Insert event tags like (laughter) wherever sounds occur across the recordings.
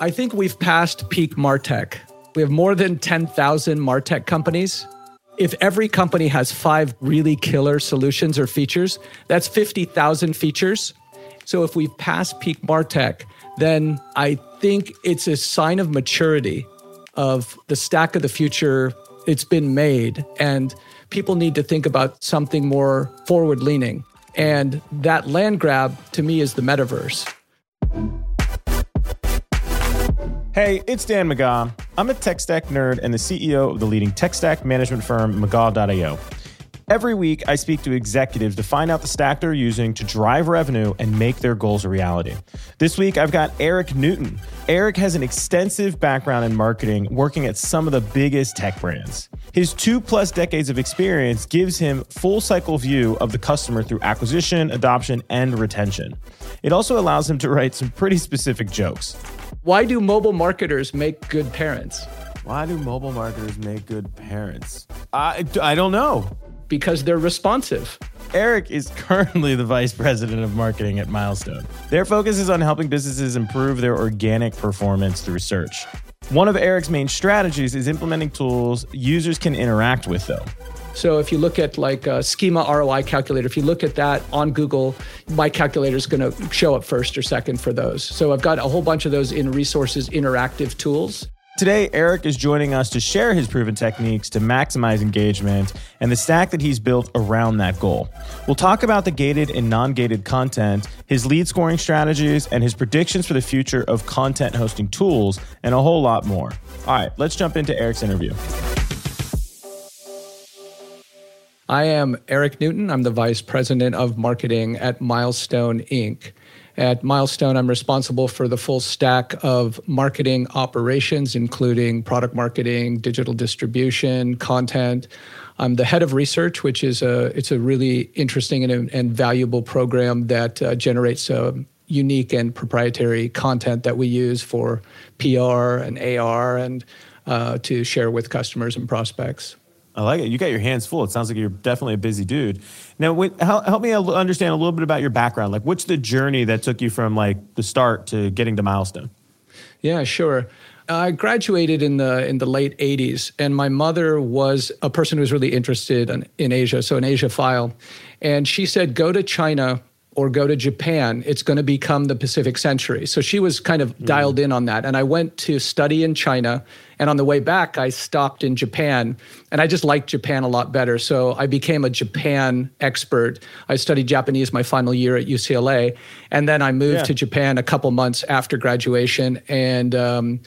I think we've passed peak Martech. We have more than 10,000 Martech companies. If every company has five really killer solutions or features, that's 50,000 features. So if we've passed peak Martech, then I think it's a sign of maturity of the stack of the future. It's been made, and people need to think about something more forward leaning. And that land grab to me is the metaverse. Hey, it's Dan McGaw. I'm a tech stack nerd and the CEO of the leading tech stack management firm, McGaw.io. Every week, I speak to executives to find out the stack they're using to drive revenue and make their goals a reality. This week, I've got Erik Newton. Erik has an extensive background in marketing, working at some of the biggest tech brands. His two plus decades of experience gives him full cycle view of the customer through acquisition, adoption, and retention. It also allows him to write some pretty specific jokes. Why do mobile marketers make good parents? Why do mobile marketers make good parents? I, I don't know. Because they're responsive. Erik is currently the vice president of marketing at Milestone. Their focus is on helping businesses improve their organic performance through search. One of Erik's main strategies is implementing tools users can interact with, though. So if you look at like a schema ROI calculator, if you look at that on Google, my calculator is going to show up first or second for those. So I've got a whole bunch of those in resources interactive tools. Today, Erik is joining us to share his proven techniques to maximize engagement and the stack that he's built around that goal. We'll talk about the gated and non gated content, his lead scoring strategies, and his predictions for the future of content hosting tools, and a whole lot more. All right, let's jump into Erik's interview. I am Erik Newton. I'm the vice president of marketing at Milestone Inc. At Milestone, I'm responsible for the full stack of marketing operations, including product marketing, digital distribution, content. I'm the head of research, which is a it's a really interesting and, and valuable program that uh, generates a unique and proprietary content that we use for PR and AR and uh, to share with customers and prospects. I like it. You got your hands full. It sounds like you're definitely a busy dude. Now, wait, help, help me understand a little bit about your background. Like, what's the journey that took you from like the start to getting to milestone? Yeah, sure. I graduated in the in the late '80s, and my mother was a person who was really interested in, in Asia, so an Asiaphile, and she said, "Go to China or go to Japan, it's going to become the Pacific century. So she was kind of mm. dialed in on that. And I went to study in China. And on the way back, I stopped in Japan. And I just liked Japan a lot better. So I became a Japan expert. I studied Japanese my final year at UCLA. And then I moved yeah. to Japan a couple months after graduation. And um,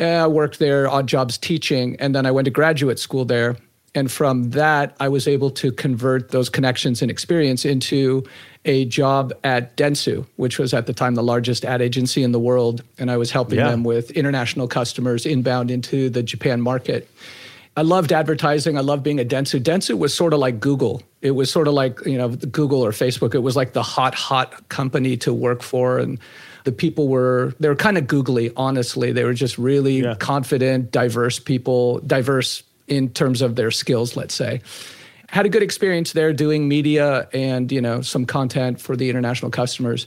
I worked there, odd jobs teaching. And then I went to graduate school there. And from that, I was able to convert those connections and experience into a job at Dentsu, which was at the time the largest ad agency in the world. And I was helping yeah. them with international customers inbound into the Japan market. I loved advertising. I loved being at Dentsu. Dentsu was sort of like Google. It was sort of like, you know, Google or Facebook. It was like the hot, hot company to work for. And the people were, they were kind of googly, honestly. They were just really yeah. confident, diverse people, diverse in terms of their skills, let's say had a good experience there doing media and you know some content for the international customers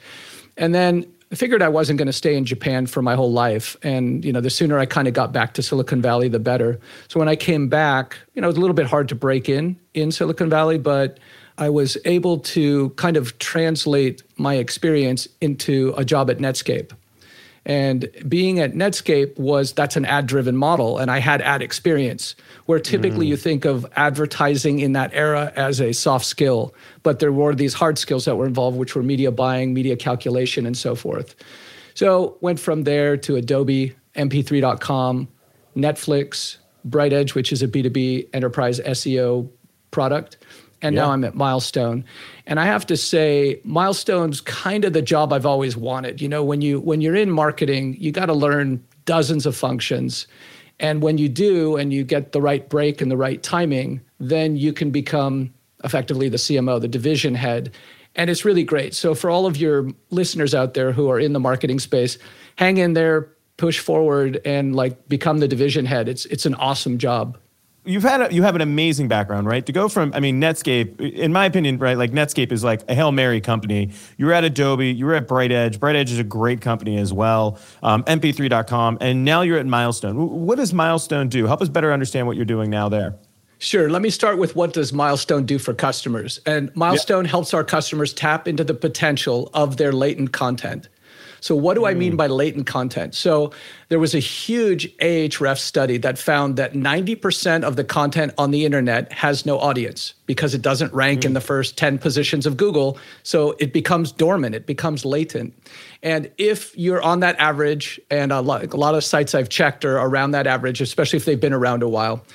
and then I figured I wasn't going to stay in Japan for my whole life. And, you know, the sooner I kind of got back to Silicon Valley, the better. So when I came back, you know, it was a little bit hard to break in in Silicon Valley, but I was able to kind of translate my experience into a job at Netscape. And being at Netscape was that's an ad driven model, and I had ad experience where typically mm. you think of advertising in that era as a soft skill, but there were these hard skills that were involved, which were media buying, media calculation, and so forth. So went from there to Adobe, MP3.com, Netflix, BrightEdge, which is a B2B enterprise SEO product and yeah. now I'm at Milestone. And I have to say, Milestone's kind of the job I've always wanted. You know, when you when you're in marketing, you got to learn dozens of functions. And when you do and you get the right break and the right timing, then you can become effectively the CMO, the division head. And it's really great. So for all of your listeners out there who are in the marketing space, hang in there, push forward and like become the division head. It's it's an awesome job. You've had a, you have an amazing background, right? To go from, I mean, Netscape, in my opinion, right? Like Netscape is like a hail mary company. You were at Adobe, you were at BrightEdge. BrightEdge is a great company as well. Um, MP3.com, and now you're at Milestone. What does Milestone do? Help us better understand what you're doing now there. Sure. Let me start with what does Milestone do for customers? And Milestone helps our customers tap into the potential of their latent content. So, what do mm. I mean mm. by latent content? So, there was a huge Ahrefs study that found that 90% of the content on the internet has no audience because it doesn't rank mm. in the first 10 positions of Google. So, it becomes dormant, it becomes latent. And if you're on that average, and a lot, a lot of sites I've checked are around that average, especially if they've been around a while,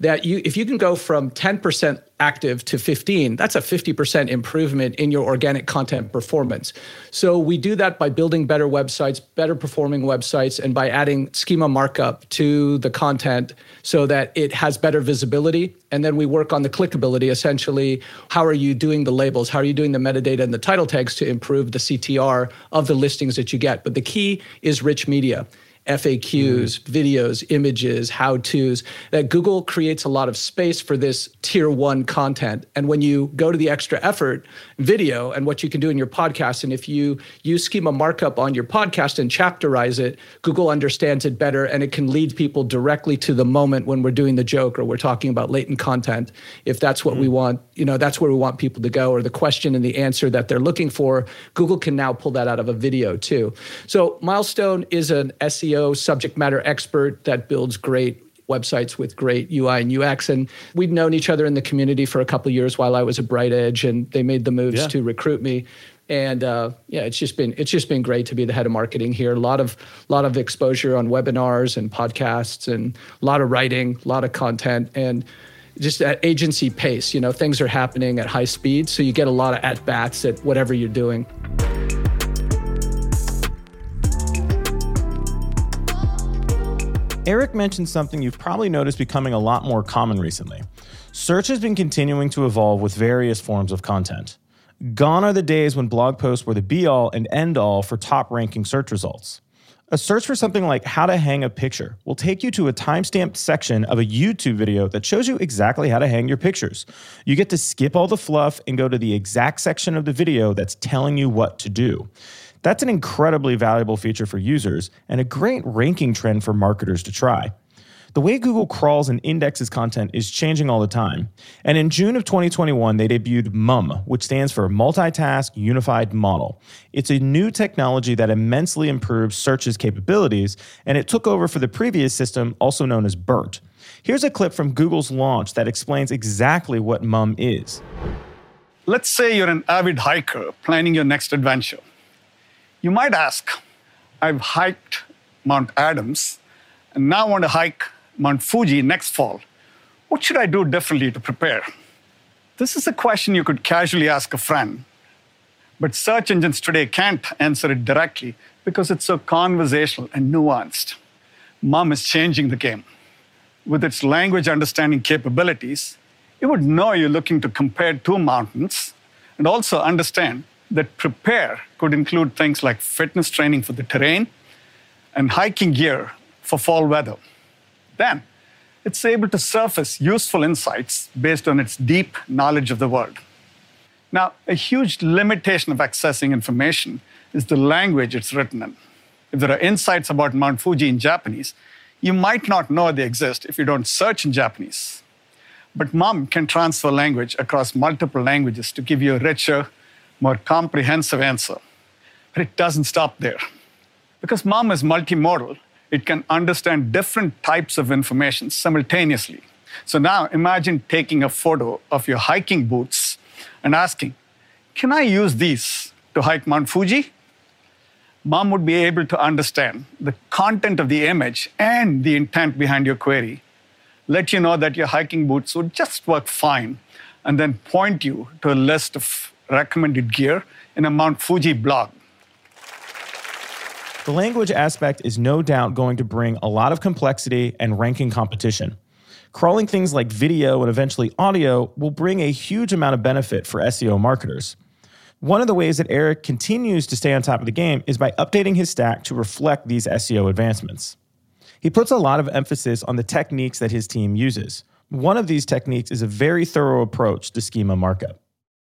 that you if you can go from 10% active to 15 that's a 50% improvement in your organic content performance. So we do that by building better websites better performing websites and by adding schema markup to the content so that it has better visibility. And then we work on the clickability essentially how are you doing the labels? How are you doing the metadata and the title tags to improve the ctr of the listings that you get? But the key is rich media FAQs, mm-hmm. videos, images, how to's, that Google creates a lot of space for this tier one content. And when you go to the extra effort, video, and what you can do in your podcast, and if you use schema markup on your podcast and chapterize it, Google understands it better and it can lead people directly to the moment when we're doing the joke or we're talking about latent content. If that's what mm-hmm. we want, you know, that's where we want people to go, or the question and the answer that they're looking for, Google can now pull that out of a video too. So Milestone is an SEO SEO subject matter expert that builds great websites with great UI and UX. And we'd known each other in the community for a couple years while I was at BrightEdge, and they made the moves yeah. to recruit me. And uh, yeah, it's just been it's just been great to be the head of marketing here. A lot of lot of exposure on webinars and podcasts, and a lot of writing, a lot of content, and just at agency pace. You know, things are happening at high speed, so you get a lot of at bats at whatever you're doing. Erik mentioned something you've probably noticed becoming a lot more common recently. Search has been continuing to evolve with various forms of content. Gone are the days when blog posts were the be all and end all for top ranking search results. A search for something like how to hang a picture will take you to a timestamped section of a YouTube video that shows you exactly how to hang your pictures. You get to skip all the fluff and go to the exact section of the video that's telling you what to do. That's an incredibly valuable feature for users and a great ranking trend for marketers to try. The way Google crawls and indexes content is changing all the time. And in June of 2021, they debuted MUM, which stands for Multitask Unified Model. It's a new technology that immensely improves search's capabilities, and it took over for the previous system, also known as BERT. Here's a clip from Google's launch that explains exactly what MUM is. Let's say you're an avid hiker planning your next adventure. You might ask, I've hiked Mount Adams and now want to hike Mount Fuji next fall. What should I do differently to prepare? This is a question you could casually ask a friend, but search engines today can't answer it directly because it's so conversational and nuanced. MUM is changing the game. With its language understanding capabilities, it would know you're looking to compare two mountains and also understand that prepare could include things like fitness training for the terrain and hiking gear for fall weather. Then, it's able to surface useful insights based on its deep knowledge of the world. Now, a huge limitation of accessing information is the language it's written in. If there are insights about Mount Fuji in Japanese, you might not know they exist if you don't search in Japanese. But MUM can transfer language across multiple languages to give you a richer, more comprehensive answer. But it doesn't stop there. Because MUM is multimodal, it can understand different types of information simultaneously. So now imagine taking a photo of your hiking boots and asking, Can I use these to hike Mount Fuji? MUM would be able to understand the content of the image and the intent behind your query, let you know that your hiking boots would just work fine, and then point you to a list of recommended gear in a Mount Fuji blog. The language aspect is no doubt going to bring a lot of complexity and ranking competition. Crawling things like video and eventually audio will bring a huge amount of benefit for SEO marketers. One of the ways that Erik continues to stay on top of the game is by updating his stack to reflect these SEO advancements. He puts a lot of emphasis on the techniques that his team uses One of these techniques is a very thorough approach to schema markup.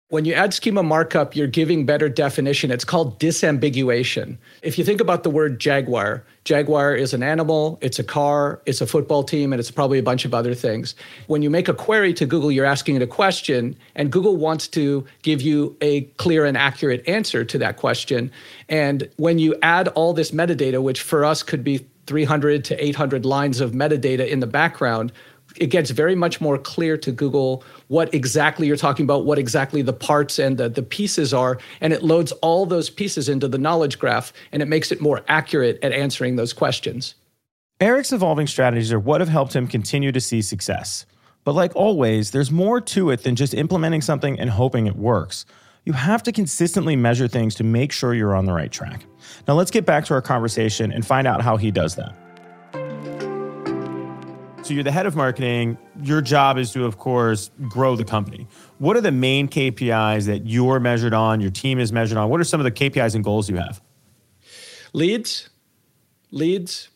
When you add schema markup, you're giving better definition. It's called disambiguation. If you think about the word jaguar, jaguar is an animal, it's a car, it's a football team, and it's probably a bunch of other things. When you make a query to Google, you're asking it a question, and Google wants to give you a clear and accurate answer to that question. And when you add all this metadata, which for us could be 300 to 800 lines of metadata in the background, it gets very much more clear to Google what exactly you're talking about, what exactly the parts and the, the pieces are, and it loads all those pieces into the knowledge graph and it makes it more accurate at answering those questions. Erik's evolving strategies are what have helped him continue to see success. But like always, there's more to it than just implementing something and hoping it works. You have to consistently measure things to make sure you're on the right track. Now, let's get back to our conversation and find out how he does that. So you're the head of marketing. Your job is to, of course, grow the company. What are the main KPIs that you're measured on, your team is measured on? What are some of the KPIs and goals you have? Leads, leads,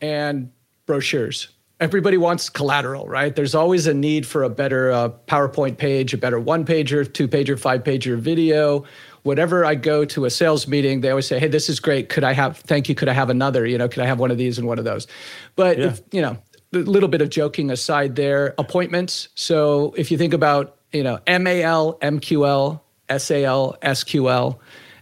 and brochures. Everybody wants collateral, right? There's always a need for a better uh, PowerPoint page, a better one pager, two pager, five pager video. Whatever I go to a sales meeting, they always say, "Hey, this is great. Could I have? Thank you. Could I have another? You know, could I have one of these and one of those?" But yeah. if, you know, a little bit of joking aside there, appointments. So if you think about, you know, MAL, MQL, SAL, SQL,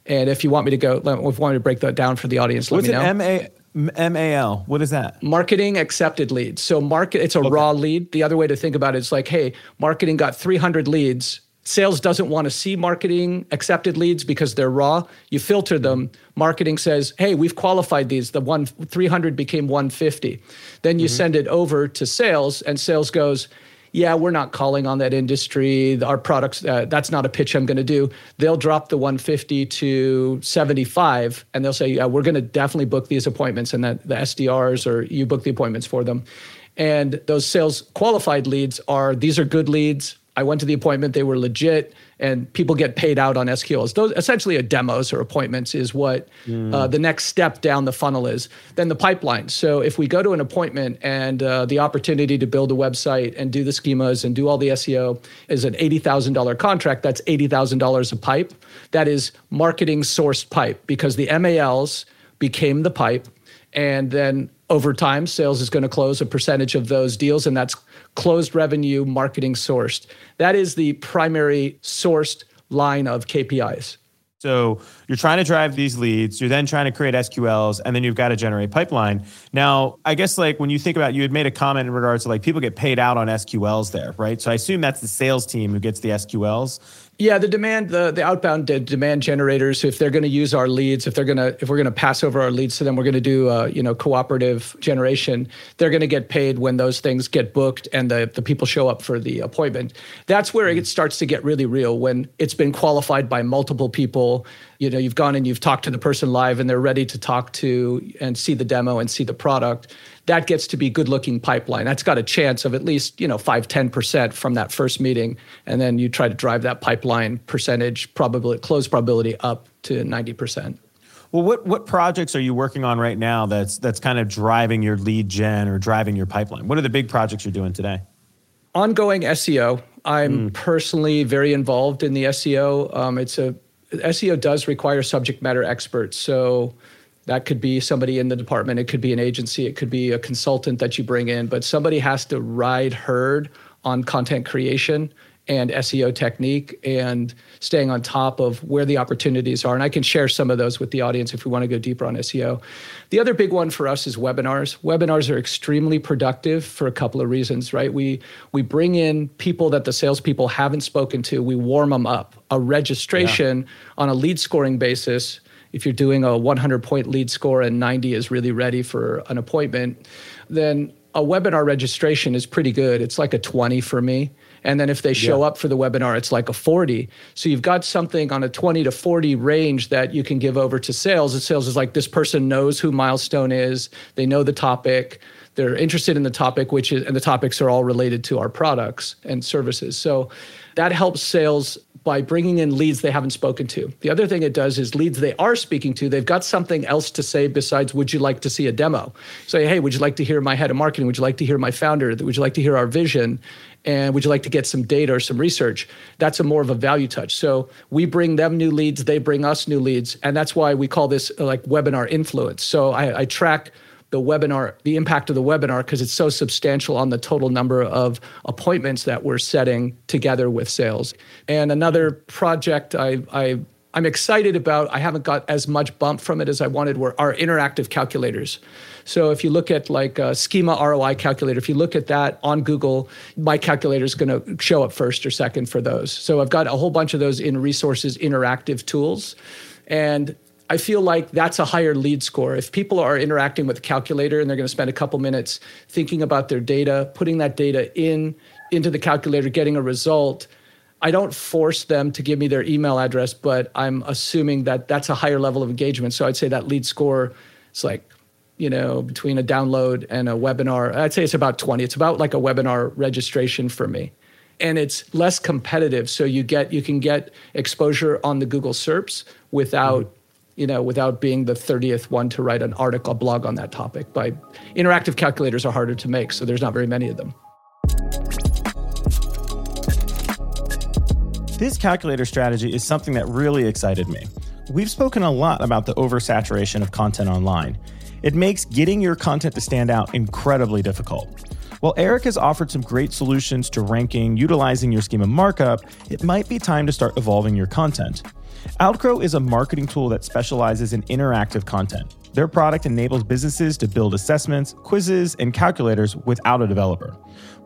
and if you want me to go, if you want me to break that down for the audience, What's let me know. MA, MAL, what is that? Marketing accepted leads. So market, it's a okay. raw lead. The other way to think about it is like, hey, marketing got 300 leads Sales doesn't want to see marketing accepted leads because they're raw. You filter them. Marketing says, "Hey, we've qualified these. The one 300 became 150." Then you mm-hmm. send it over to sales, and sales goes, "Yeah, we're not calling on that industry. Our products. Uh, that's not a pitch I'm going to do." They'll drop the 150 to 75, and they'll say, "Yeah, we're going to definitely book these appointments," and that the SDRs or you book the appointments for them. And those sales qualified leads are these are good leads I went to the appointment, they were legit, and people get paid out on SQLs. Those essentially a demos or appointments is what mm. uh, the next step down the funnel is. Then the pipeline. So if we go to an appointment and uh, the opportunity to build a website and do the schemas and do all the SEO is an $80,000 contract, that's $80,000 a pipe. That is marketing sourced pipe because the MALs became the pipe. And then over time, sales is going to close a percentage of those deals, and that's closed revenue marketing sourced. That is the primary sourced line of KPIs. So you're trying to drive these leads, you're then trying to create SQLs, and then you've got to generate pipeline. Now, I guess like when you think about you had made a comment in regards to like people get paid out on SQLs there, right? So I assume that's the sales team who gets the SQLs. Yeah, the demand, the the outbound demand generators. If they're going to use our leads, if they're going to, if we're going to pass over our leads to them, we're going to do, uh, you know, cooperative generation. They're going to get paid when those things get booked and the the people show up for the appointment. That's where it starts to get really real when it's been qualified by multiple people. You know, you've gone and you've talked to the person live, and they're ready to talk to and see the demo and see the product that gets to be good looking pipeline. That's got a chance of at least, you know, 5, 10% from that first meeting. And then you try to drive that pipeline percentage probability, close probability up to 90%. Well, what, what projects are you working on right now that's that's kind of driving your lead gen or driving your pipeline? What are the big projects you're doing today? Ongoing SEO. I'm mm. personally very involved in the SEO. Um, it's a SEO does require subject matter experts. So that could be somebody in the department, it could be an agency, it could be a consultant that you bring in, but somebody has to ride herd on content creation and SEO technique and staying on top of where the opportunities are. And I can share some of those with the audience if we want to go deeper on SEO. The other big one for us is webinars. Webinars are extremely productive for a couple of reasons, right? We we bring in people that the salespeople haven't spoken to. We warm them up. A registration yeah. on a lead scoring basis if you're doing a 100 point lead score and 90 is really ready for an appointment, then a webinar registration is pretty good. It's like a 20 for me. And then if they show yeah. up for the webinar, it's like a 40. So you've got something on a 20 to 40 range that you can give over to sales. And sales is like this person knows who Milestone is, they know the topic, they're interested in the topic, which is, and the topics are all related to our products and services. So that helps sales by bringing in leads they haven't spoken to. The other thing it does is leads they are speaking to, they've got something else to say besides, would you like to see a demo? Say, hey, would you like to hear my head of marketing? Would you like to hear my founder? Would you like to hear our vision? And would you like to get some data or some research? That's a more of a value touch. So we bring them new leads, they bring us new leads. And that's why we call this like webinar influence. So I, I track the webinar, the impact of the webinar, because it's so substantial on the total number of appointments that we're setting together with sales. And another project I, I I'm excited about, I haven't got as much bump from it as I wanted, were our interactive calculators. So if you look at like a schema ROI calculator, if you look at that on Google, my calculator is going to show up first or second for those. So I've got a whole bunch of those in resources interactive tools. And I feel like that's a higher lead score. If people are interacting with the calculator and they're going to spend a couple minutes thinking about their data, putting that data in into the calculator, getting a result, I don't force them to give me their email address, but I'm assuming that that's a higher level of engagement. So I'd say that lead score is like, you know, between a download and a webinar, I'd say it's about 20. It's about like a webinar registration for me. And it's less competitive. So you get you can get exposure on the Google SERPs without mm-hmm you know, without being the 30th one to write an article, blog on that topic. By interactive calculators are harder to make, so there's not very many of them. This calculator strategy is something that really excited me. We've spoken a lot about the oversaturation of content online. It makes getting your content to stand out incredibly difficult. While Erik has offered some great solutions to ranking utilizing your schema markup, it might be time to start evolving your content. Outgrow is a marketing tool that specializes in interactive content. Their product enables businesses to build assessments, quizzes, and calculators without a developer.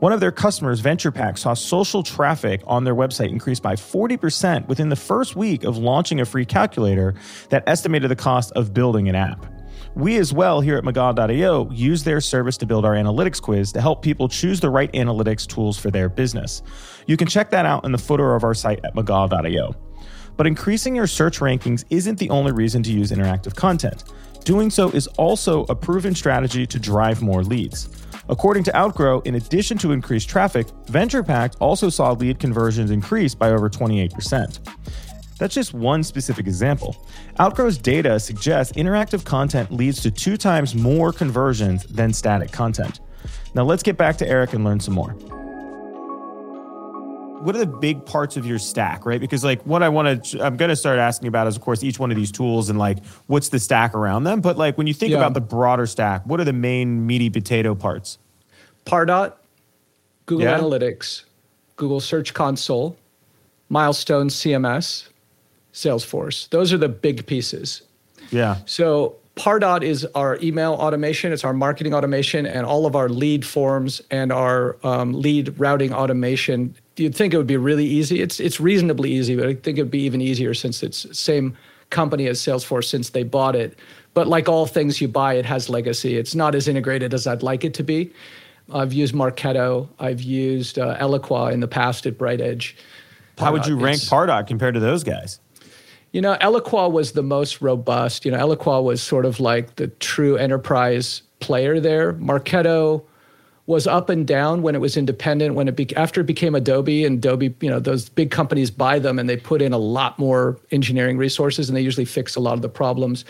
One of their customers, VenturePact, saw social traffic on their website increase by 40% within the first week of launching a free calculator that estimated the cost of building an app. We, as well, here at McGaw.io, use their service to build our analytics quiz to help people choose the right analytics tools for their business. You can check that out in the footer of our site at McGaw.io. But increasing your search rankings isn't the only reason to use interactive content. Doing so is also a proven strategy to drive more leads. According to Outgrow, in addition to increased traffic, VenturePact also saw lead conversions increase by over 28%. That's just one specific example. Outgrow's data suggests interactive content leads to two times more conversions than static content. Now let's get back to Erik and learn some more what are the big parts of your stack, right? Because like what I want to, I'm going to start asking about is of course each one of these tools and like what's the stack around them. But like when you think yeah. about the broader stack, what are the main meaty potato parts? Pardot, Google yeah. Analytics, Google Search Console, Milestone CMS, Salesforce. Those are the big pieces. Yeah. So Pardot is our email automation. It's our marketing automation and all of our lead forms and our um, lead routing automation you'd think it would be really easy. It's it's reasonably easy, but I think it'd be even easier since it's same company as Salesforce since they bought it. But like all things you buy, it has legacy. It's not as integrated as I'd like it to be. I've used Marketo. I've used uh, Eloqua in the past at BrightEdge. How would you rank Pardot compared to those guys? You know, Eloqua was the most robust. You know, Eloqua was sort of like the true enterprise player there. Marketo was up and down when it was independent. When it be, after it became Adobe, and Adobe, you know, those big companies buy them and they put in a lot more engineering resources, and they usually fix a lot of the problems.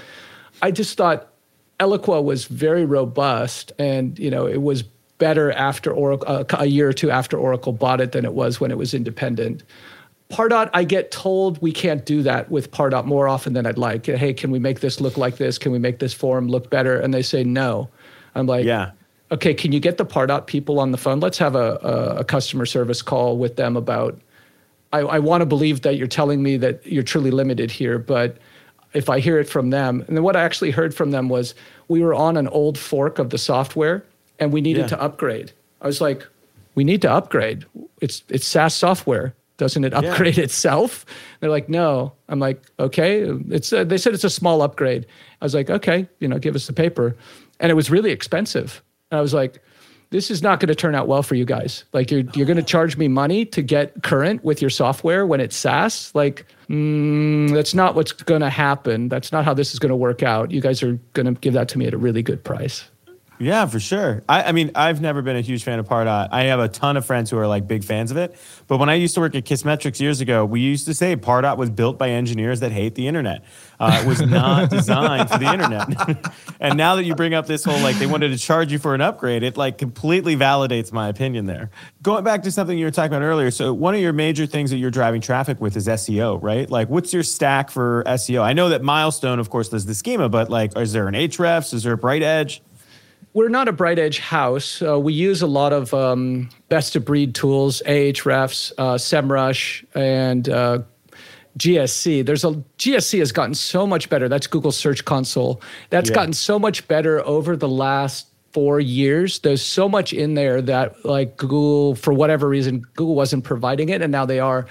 I just thought Eloqua was very robust, and you know, it was better after Oracle uh, a year or two after Oracle bought it than it was when it was independent. Pardot, I get told we can't do that with Pardot more often than I'd like. Hey, can we make this look like this? Can we make this form look better? And they say no. I'm like, yeah okay, can you get the Pardot people on the phone? Let's have a, a, a customer service call with them about. I, I want to believe that you're telling me that you're truly limited here, but if I hear it from them, and then what I actually heard from them was we were on an old fork of the software and we needed yeah. to upgrade. I was like, we need to upgrade. It's it's SaaS software. Doesn't it upgrade yeah. (laughs) itself? They're like, no. I'm like, okay. It's a, they said it's a small upgrade. I was like, okay, you know, give us the paper, and it was really expensive. And I was like, this is not going to turn out well for you guys. Like you're you're going to charge me money to get current with your software when it's SaaS. Like mm, that's not what's going to happen. That's not how this is going to work out. You guys are going to give that to me at a really good price. Yeah, for sure. I, I, mean, I've never been a huge fan of Pardot. I have a ton of friends who are like big fans of it. But when I used to work at Kissmetrics years ago, we used to say Pardot was built by engineers that hate the internet. Uh, it was not (laughs) designed for the internet. (laughs) and now that you bring up this whole like they wanted to charge you for an upgrade, it like completely validates my opinion there. Going back to something you were talking about earlier, so one of your major things that you're driving traffic with is SEO, right? Like, what's your stack for SEO? I know that Milestone, of course, does the schema, but like, is there an Ahrefs? Is there a BrightEdge? We're not a BrightEdge house. Uh, we use a lot of um, best of breed tools, Ahrefs, uh, SEMrush, and uh, GSC. There's a GSC has gotten so much better. That's Google Search Console. That's yeah. gotten so much better over the last four years. There's so much in there that like Google, for whatever reason, Google wasn't providing it, and now they are.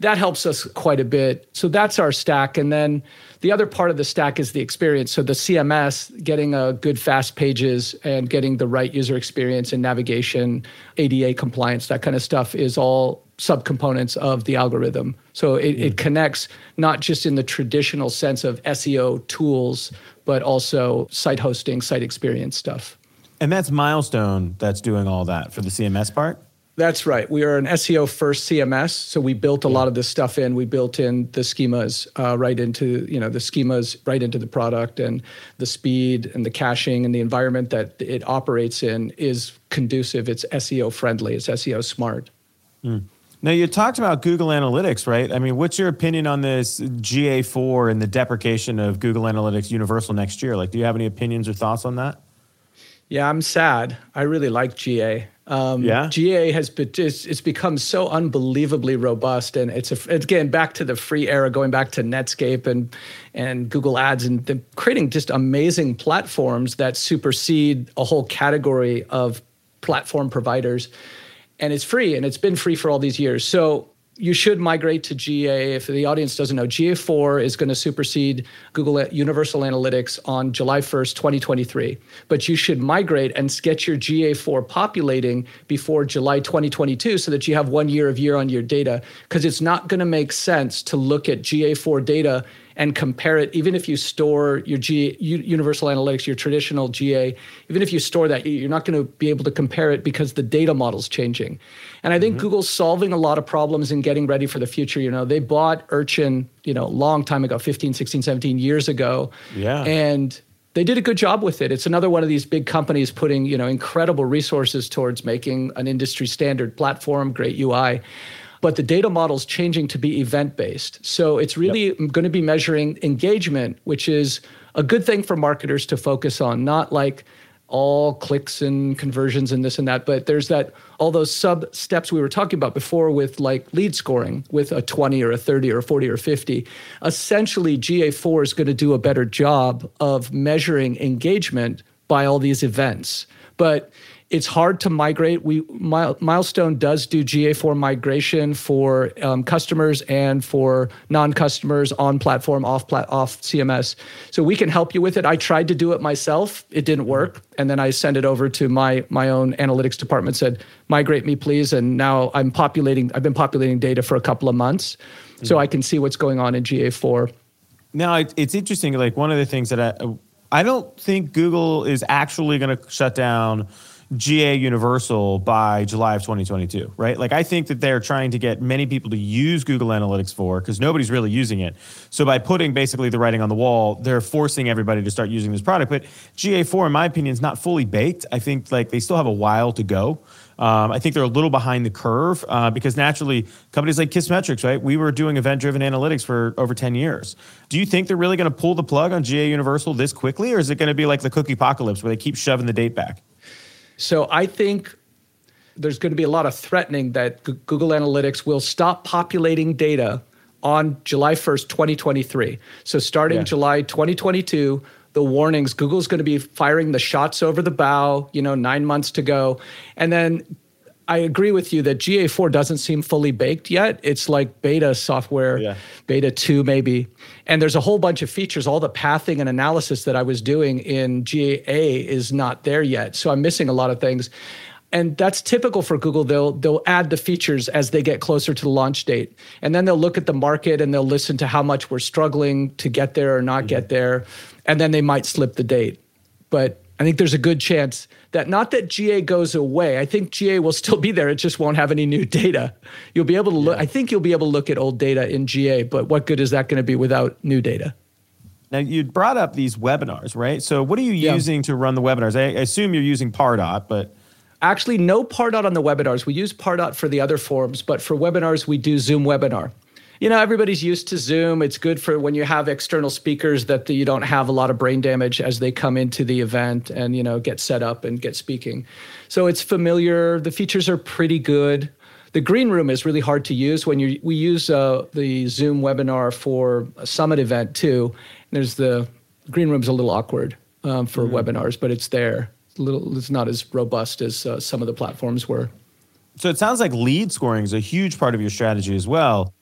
That helps us quite a bit. So that's our stack, and then the other part of the stack is the experience. So the CMS, getting a good fast pages and getting the right user experience and navigation, ADA compliance, that kind of stuff is all subcomponents of the algorithm. So it, it hmm. connects not just in the traditional sense of SEO tools, but also site hosting, site experience stuff. And that's Milestone that's doing all that for the CMS part? That's right. We are an SEO first CMS, so we built a lot of this stuff in. We built in the schemas uh, right into you know the schemas right into the product, and the speed and the caching and the environment that it operates in is conducive. It's SEO friendly. It's SEO smart. Mm. Now you talked about Google Analytics, right? I mean, what's your opinion on this GA4 and the deprecation of Google Analytics Universal next year? Like, do you have any opinions or thoughts on that? Yeah, I'm sad. I really like GA. Um, yeah. GA has been it's, it's, become so unbelievably robust, and it's a, again back to the free era, going back to Netscape and and Google Ads, and creating just amazing platforms that supersede a whole category of platform providers. And it's free, and it's been free for all these years. So you should migrate to GA. If the audience doesn't know, GA4 is going to supersede Google Universal Analytics on July 1st, 2023. But you should migrate and get your GA4 populating before July 2022 so that you have one year of year on year data. Because it's not going to make sense to look at GA4 data and compare it, even if you store your G, Universal Analytics, your traditional GA, even if you store that, you're not going to be able to compare it because the data model's changing. And I think mm-hmm. Google's solving a lot of problems and getting ready for the future. You know, they bought Urchin, you know, a long time ago, 15, 16, 17 years ago. Yeah. And they did a good job with it. It's another one of these big companies putting, you know, incredible resources towards making an industry standard platform, great UI but the data model is changing to be event based. So it's really yep. going to be measuring engagement, which is a good thing for marketers to focus on, not like all clicks and conversions and this and that, but there's that all those sub steps we were talking about before with like lead scoring with a 20 or a 30 or a 40 or 50. Essentially, GA4 is going to do a better job of measuring engagement by all these events. But it's hard to migrate. We Milestone does do GA4 migration for um, customers and for non-customers on platform, off plat- off CMS. So we can help you with it. I tried to do it myself. It didn't work, and then I sent it over to my my own analytics department. Said migrate me, please. And now I'm populating. I've been populating data for a couple of months, mm-hmm. so I can see what's going on in GA4. Now it's interesting. Like one of the things that I I don't think Google is actually going to shut down GA Universal by July of 2022, right? Like I think that they're trying to get many people to use Google Analytics 4 because nobody's really using it. So by putting basically the writing on the wall, they're forcing everybody to start using this product. But GA4, in my opinion, is not fully baked. I think like they still have a while to go. Um, I think they're a little behind the curve uh, because naturally, companies like Kissmetrics, right? We were doing event-driven analytics for over 10 years. Do you think they're really going to pull the plug on GA Universal this quickly, or is it going to be like the cookie apocalypse where they keep shoving the date back? So I think there's going to be a lot of threatening that G- Google Analytics will stop populating data on July 1st, 2023. So starting yeah. July 2022, the warnings, Google's going to be firing the shots over the bow, you know, nine months to go. And then I agree with you that GA4 doesn't seem fully baked yet. It's like beta software, yeah. beta 2 maybe. And there's a whole bunch of features. All the pathing and analysis that I was doing in GA is not there yet. So I'm missing a lot of things. And that's typical for Google. They'll they'll add the features as they get closer to the launch date. And then they'll look at the market and they'll listen to how much we're struggling to get there or not mm-hmm. get there. And then they might slip the date. But I think there's a good chance that not that GA goes away. I think GA will still be there. It just won't have any new data. You'll be able to look, I think you'll be able to look at old data in GA, but what good is that going to be without new data? Now you brought up these webinars, right? So what are you yeah. using to run the webinars? I, I assume you're using Pardot, but actually no Pardot on the webinars. We use Pardot for the other forums, but for webinars we do Zoom webinar you know everybody's used to zoom. It's good for when you have external speakers that you don't have a lot of brain damage as they come into the event and you know get set up and get speaking. So it's familiar. The features are pretty good. The green room is really hard to use when you we use uh, the zoom webinar for a summit event too. There's the green room's a little awkward um, for mm-hmm. webinars but it's there. It's a little it's not as robust as uh, some of the platforms were. So it sounds like lead scoring is a huge part of your strategy as well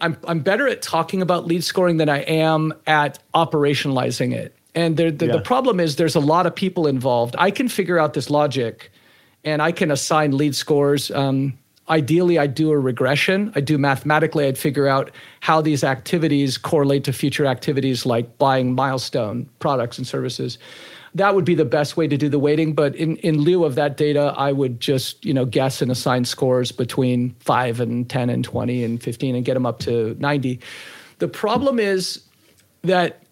I'm I'm better at talking about lead scoring than I am at operationalizing it. And the, yeah. the problem is there's a lot of people involved. I can figure out this logic, and I can assign lead scores. Um, ideally, I'd do a regression. I do mathematically. I'd figure out how these activities correlate to future activities like buying milestone products and services that would be the best way to do the weighting. But in, in lieu of that data, I would just, you know, guess and assign scores between five and 10 and 20 and 15 and get them up to 90. The problem is that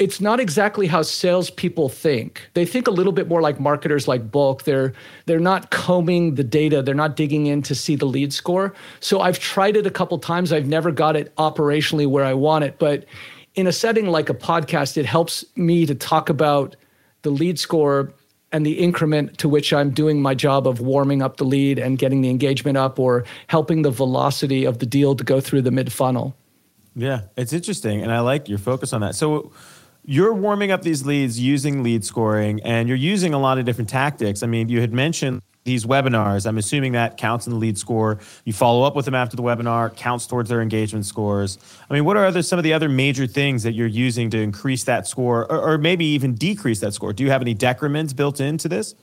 it's not exactly how salespeople think. They think a little bit more like marketers, like bulk. They're they're not combing the data. They're not digging in to see the lead score. So I've tried it a couple times. I've never got it operationally where I want it. But in a setting like a podcast, it helps me to talk about the lead score and the increment to which I'm doing my job of warming up the lead and getting the engagement up or helping the velocity of the deal to go through the mid funnel. Yeah, it's interesting. And I like your focus on that. So you're warming up these leads using lead scoring and you're using a lot of different tactics. I mean, you had mentioned these webinars. I'm assuming that counts in the lead score. You follow up with them after the webinar, counts towards their engagement scores. I mean, what are other, some of the other major things that you're using to increase that score or, or maybe even decrease that score? Do you have any decrements built into this?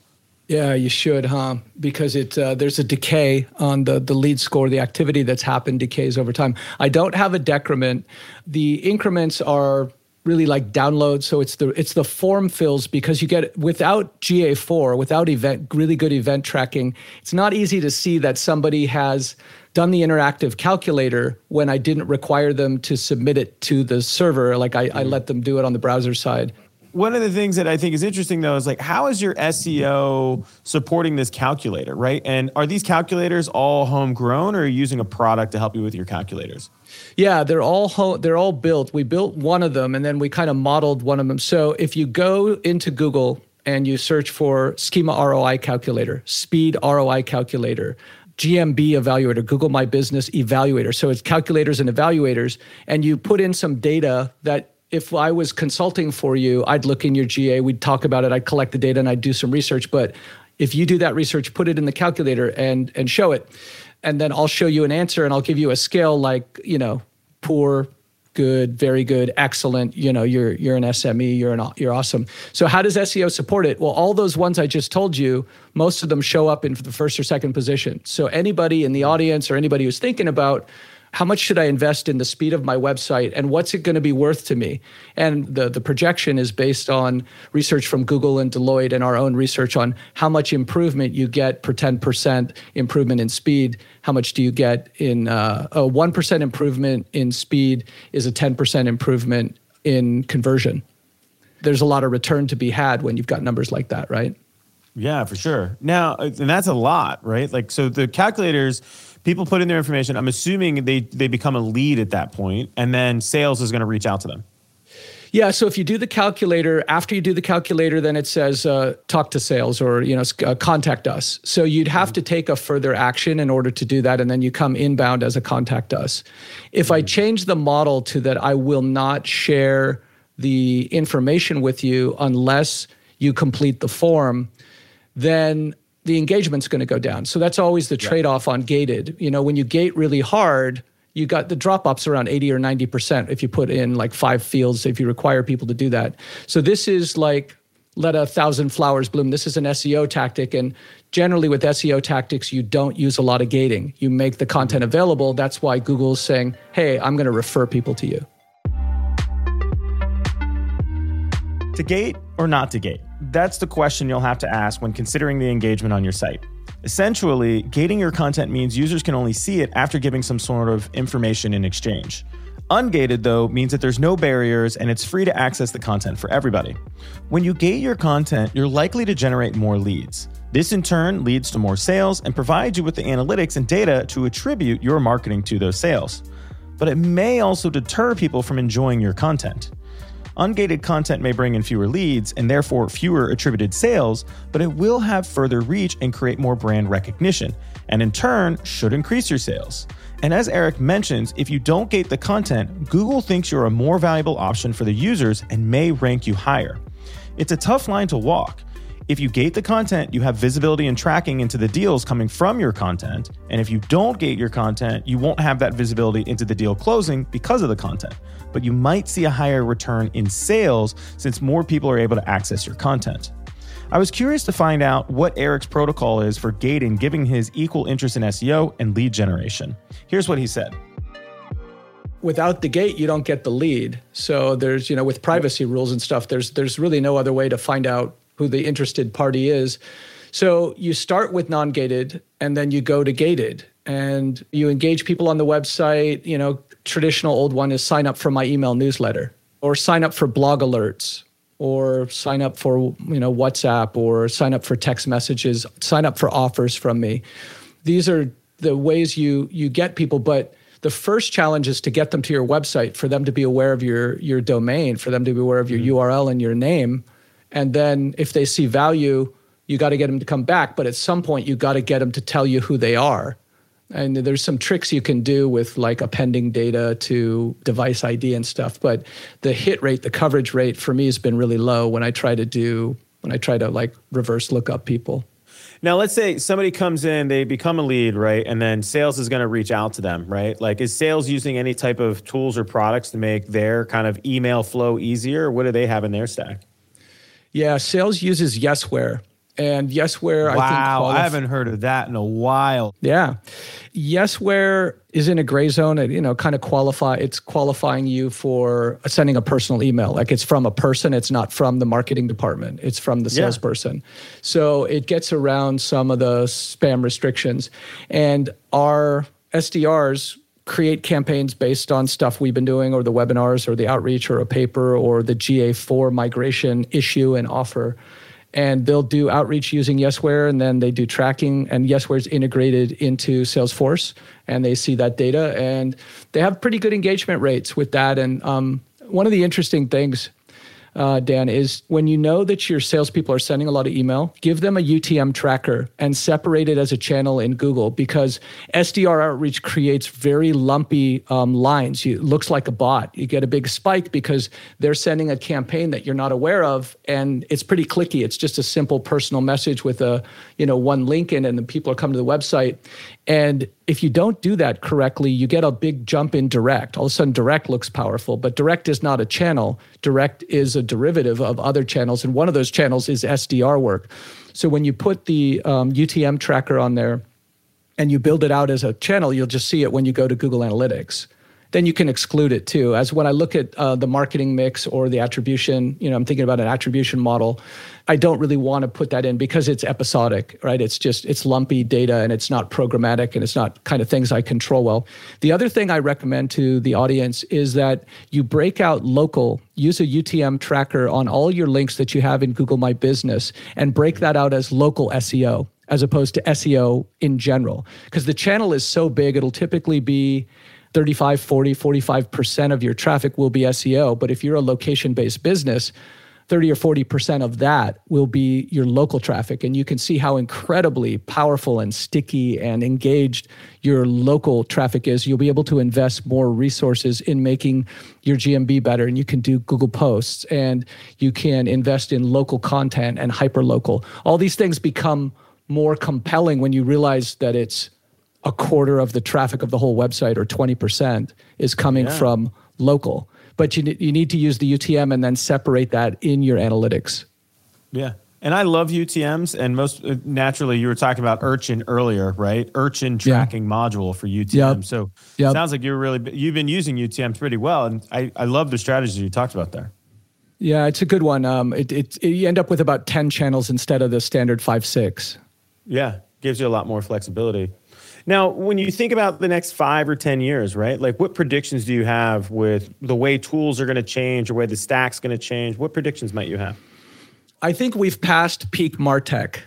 Yeah, you should, huh? Because it uh, there's a decay on the the lead score. The activity that's happened decays over time. I don't have a decrement. The increments are really like download. So it's the it's the form fills because you get without GA4, without event really good event tracking, it's not easy to see that somebody has done the interactive calculator when I didn't require them to submit it to the server. Like I, mm-hmm. I let them do it on the browser side one of the things that I think is interesting though is like how is your SEO supporting this calculator, right? And are these calculators all homegrown or are you using a product to help you with your calculators? Yeah, they're all ho- they're all built. We built one of them and then we kind of modeled one of them. So if you go into Google and you search for schema ROI calculator, speed ROI calculator, GMB evaluator, Google My Business evaluator. So it's calculators and evaluators. And you put in some data that if I was consulting for you, I'd look in your GA, we'd talk about it, I'd collect the data and I'd do some research. But if you do that research, put it in the calculator and and show it. And then I'll show you an answer and I'll give you a scale like, you know, poor, good, very good, excellent. You know, you're you're an SME, you're an you're awesome. So how does SEO support it? Well, all those ones I just told you, most of them show up in the first or second position. So anybody in the audience or anybody who's thinking about how much should I invest in the speed of my website and what's it going to be worth to me? And the, the projection is based on research from Google and Deloitte and our own research on how much improvement you get per 10% improvement in speed. How much do you get in uh, a 1% improvement in speed is a 10% improvement in conversion. There's a lot of return to be had when you've got numbers like that, right? Yeah, for sure. Now, and that's a lot, right? Like, so the calculators, people put in their information. I'm assuming they they become a lead at that point, and then sales is going to reach out to them. Yeah, so if you do the calculator, after you do the calculator, then it says uh, talk to sales or you know uh, contact us. So you'd have to take a further action in order to do that, and then you come inbound as a contact us. If I change the model to that, I will not share the information with you unless you complete the form, then the engagement's going to go down. So that's always the trade off on gated. You know, when you gate really hard, you got the drop offs around 80 or 90% if you put in like five fields, if you require people to do that. So this is like let a thousand flowers bloom. This is an SEO tactic. And generally with SEO tactics, you don't use a lot of gating. You make the content mm-hmm. available. That's why Google's saying, hey, I'm going to refer people to you. To gate or not to gate? That's the question you'll have to ask when considering the engagement on your site. Essentially, gating your content means users can only see it after giving some sort of information in exchange. Ungated, though, means that there's no barriers and it's free to access the content for everybody. When you gate your content, you're likely to generate more leads. This in turn leads to more sales and provides you with the analytics and data to attribute your marketing to those sales. But it may also deter people from enjoying your content. Ungated content may bring in fewer leads and therefore fewer attributed sales, but it will have further reach and create more brand recognition, and in turn should increase your sales. And as Erik mentions, if you don't gate the content, Google thinks you're a more valuable option for the users and may rank you higher. It's a tough line to walk. If you gate the content, you have visibility and tracking into the deals coming from your content. And if you don't gate your content, you won't have that visibility into the deal closing because of the content. But you might see a higher return in sales since more people are able to access your content. I was curious to find out what Erik's protocol is for gating, giving his equal interest in SEO and lead generation. Here's what he said without the gate you don't get the lead so there's you know with privacy rules and stuff there's there's really no other way to find out who the interested party is. So you start with non-gated and then you go to gated and you engage people on the website, you know, traditional old one is sign up for my email newsletter or sign up for blog alerts or sign up for, you know, WhatsApp or sign up for text messages, sign up for offers from me. These are the ways you you get people but the first challenge is to get them to your website for them to be aware of your your domain for them to be aware of your mm-hmm. url and your name and then if they see value, you got to get them to come back. But at some point, you got to get them to tell you who they are. And there's some tricks you can do with like appending data to device ID and stuff. But the hit rate, the coverage rate for me has been really low when I try to do, when I try to like reverse look up people. Now, let's say somebody comes in, they become a lead, right? And then sales is going to reach out to them, right? Like, is sales using any type of tools or products to make their kind of email flow easier? What do they have in their stack? Yeah, sales uses Yesware. And Yesware, wow, I think. Wow, I haven't heard of that in a while. Yeah. Yesware is in a gray zone. It, you know, kind of qualify, it's qualifying you for sending a personal email. Like it's from a person, it's not from the marketing department, it's from the salesperson. Yeah. So it gets around some of the spam restrictions. And our SDRs create campaigns based on stuff we've been doing or the webinars or the outreach or a paper or the GA4 migration issue and offer. And they'll do outreach using Yesware and then they do tracking and Yesware is integrated into Salesforce and they see that data and they have pretty good engagement rates with that. And um, one of the interesting things uh, Dan, is when you know that your salespeople are sending a lot of email, give them a UTM tracker and separate it as a channel in Google because SDR outreach creates very lumpy um, lines. It looks like a bot. You get a big spike because they're sending a campaign that you're not aware of, and it's pretty clicky. It's just a simple personal message with a you know one link in, and then people are coming to the website, and if you don't do that correctly, you get a big jump in direct. All of a sudden, direct looks powerful, but direct is not a channel. Direct is a derivative of other channels, and one of those channels is SDR work. So when you put the um, UTM tracker on there and you build it out as a channel, you'll just see it when you go to Google Analytics then you can exclude it too. As when I look at uh, the marketing mix or the attribution, you know, I'm thinking about an attribution model. I don't really want to put that in because it's episodic, right? It's just it's lumpy data and it's not programmatic and it's not kind of things I control well. The other thing I recommend to the audience is that you break out local, use a UTM tracker on all your links that you have in Google My Business and break that out as local SEO as opposed to SEO in general because the channel is so big it'll typically be 35, 40, 45% of your traffic will be SEO. But if you're a location based business, 30 or 40% of that will be your local traffic. And you can see how incredibly powerful and sticky and engaged your local traffic is. You'll be able to invest more resources in making your GMB better. And you can do Google Posts and you can invest in local content and hyper local. All these things become more compelling when you realize that it's a quarter of the traffic of the whole website or 20% is coming yeah. from local. But you, you need to use the UTM and then separate that in your analytics. Yeah. And I love UTMs. And most uh, naturally, you were talking about Urchin earlier, right? Urchin tracking yeah. module for UTM. Yep. So yep. sounds like you're really, you've been using UTMs pretty well. And I, I love the strategy you talked about there. Yeah, it's a good one. Um, it, it, it, you end up with about 10 channels instead of the standard five, six. Yeah, gives you a lot more flexibility. Now, when you think about the next five or 10 years, right? Like, what predictions do you have with the way tools are going to change or where the stack's going to change? What predictions might you have? I think we've passed peak Martech.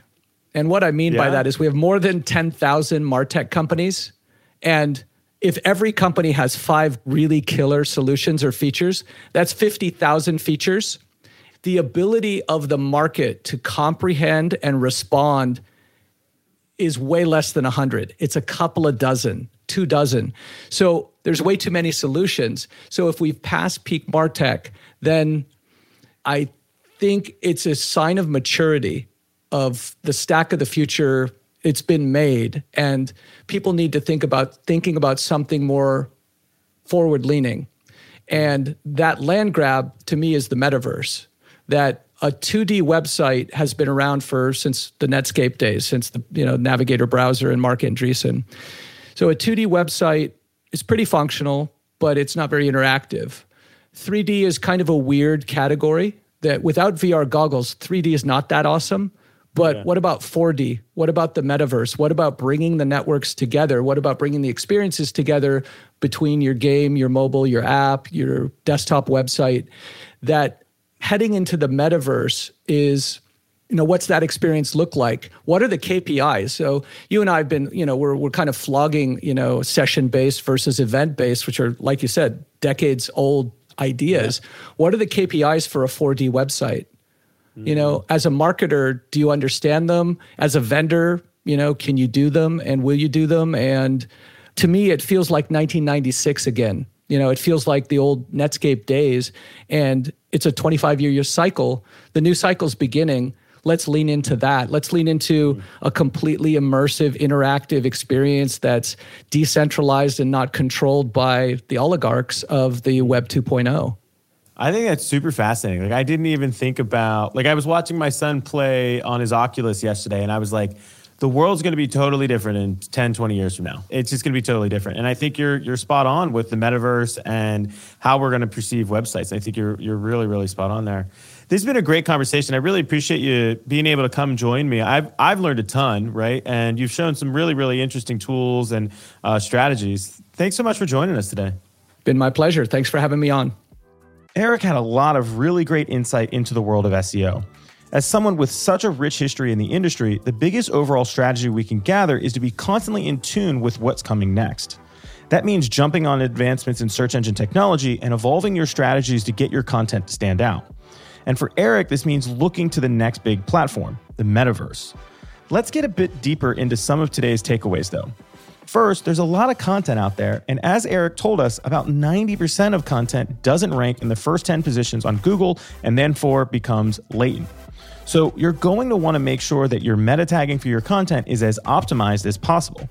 And what I mean yeah. by that is we have more than 10,000 Martech companies. And if every company has five really killer solutions or features, that's 50,000 features. The ability of the market to comprehend and respond is way less than 100. It's a couple of dozen, two dozen. So there's way too many solutions. So if we've passed peak Martech, then I think it's a sign of maturity of the stack of the future it's been made and people need to think about thinking about something more forward leaning and that land grab to me is the metaverse that a 2d website has been around for since the netscape days since the you know navigator browser and Marc Andreessen so a 2d website is pretty functional but it's not very interactive 3d is kind of a weird category that without vr goggles 3d is not that awesome but yeah. what about 4D? What about the metaverse? What about bringing the networks together? What about bringing the experiences together between your game, your mobile, your app, your desktop website? That heading into the metaverse is you know what's that experience look like what are the kpis so you and i have been you know we're, we're kind of flogging you know session based versus event based which are like you said decades old ideas yeah. what are the kpis for a 4d website you hmm. know, as a marketer, do you understand them? As a vendor, you know, can you do them and will you do them? And to me, it feels like 1996 again. You know, it feels like the old Netscape days, and it's a 25 year cycle. The new cycle's beginning. Let's lean into that. Let's lean into a completely immersive, interactive experience that's decentralized and not controlled by the oligarchs of the Web 2.0. I think that's super fascinating. Like I didn't even think about like I was watching my son play on his Oculus yesterday and I was like the world's going to be totally different in 10 20 years from now. It's just going to be totally different. And I think you're you're spot on with the metaverse and how we're going to perceive websites. I think you're you're really really spot on there. This has been a great conversation. I really appreciate you being able to come join me. I've I've learned a ton, right? And you've shown some really really interesting tools and uh, strategies. Thanks so much for joining us today. Been my pleasure. Thanks for having me on. Erik had a lot of really great insight into the world of SEO. As someone with such a rich history in the industry, the biggest overall strategy we can gather is to be constantly in tune with what's coming next. That means jumping on advancements in search engine technology and evolving your strategies to get your content to stand out. And for Erik, this means looking to the next big platform, the metaverse. Let's get a bit deeper into some of today's takeaways, though. First, there's a lot of content out there, and as Erik told us, about 90% of content doesn't rank in the first 10 positions on Google and then four becomes latent. So you're going to want to make sure that your meta tagging for your content is as optimized as possible.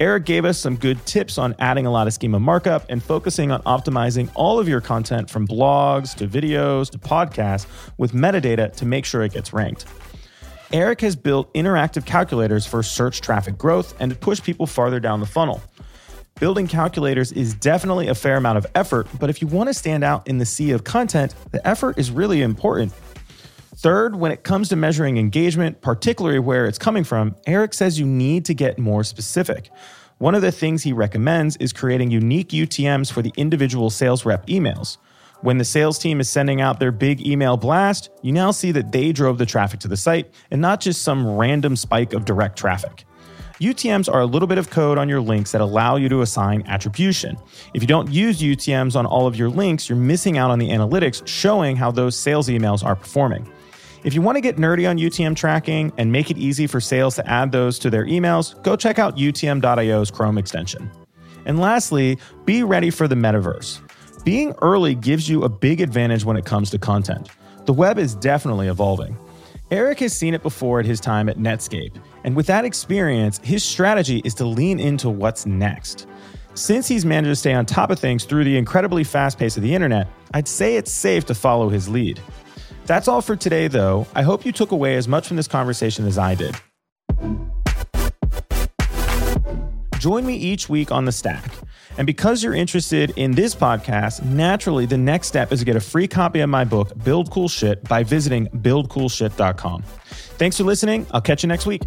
Erik gave us some good tips on adding a lot of schema markup and focusing on optimizing all of your content from blogs to videos to podcasts with metadata to make sure it gets ranked. Erik has built interactive calculators for search traffic growth and to push people farther down the funnel. Building calculators is definitely a fair amount of effort, but if you want to stand out in the sea of content, the effort is really important. Third, when it comes to measuring engagement, particularly where it's coming from, Erik says you need to get more specific. One of the things he recommends is creating unique UTMs for the individual sales rep emails. When the sales team is sending out their big email blast, you now see that they drove the traffic to the site and not just some random spike of direct traffic. UTMs are a little bit of code on your links that allow you to assign attribution. If you don't use UTMs on all of your links, you're missing out on the analytics showing how those sales emails are performing. If you want to get nerdy on UTM tracking and make it easy for sales to add those to their emails, go check out UTM.io's Chrome extension. And lastly, be ready for the metaverse. Being early gives you a big advantage when it comes to content. The web is definitely evolving. Erik has seen it before at his time at Netscape, and with that experience, his strategy is to lean into what's next. Since he's managed to stay on top of things through the incredibly fast pace of the internet, I'd say it's safe to follow his lead. That's all for today, though. I hope you took away as much from this conversation as I did. Join me each week on The Stack And because you're interested in this podcast, naturally, the next step is to get a free copy of my book, Build Cool Shit, by visiting buildcoolshit.com. Thanks for listening. I'll catch you next week.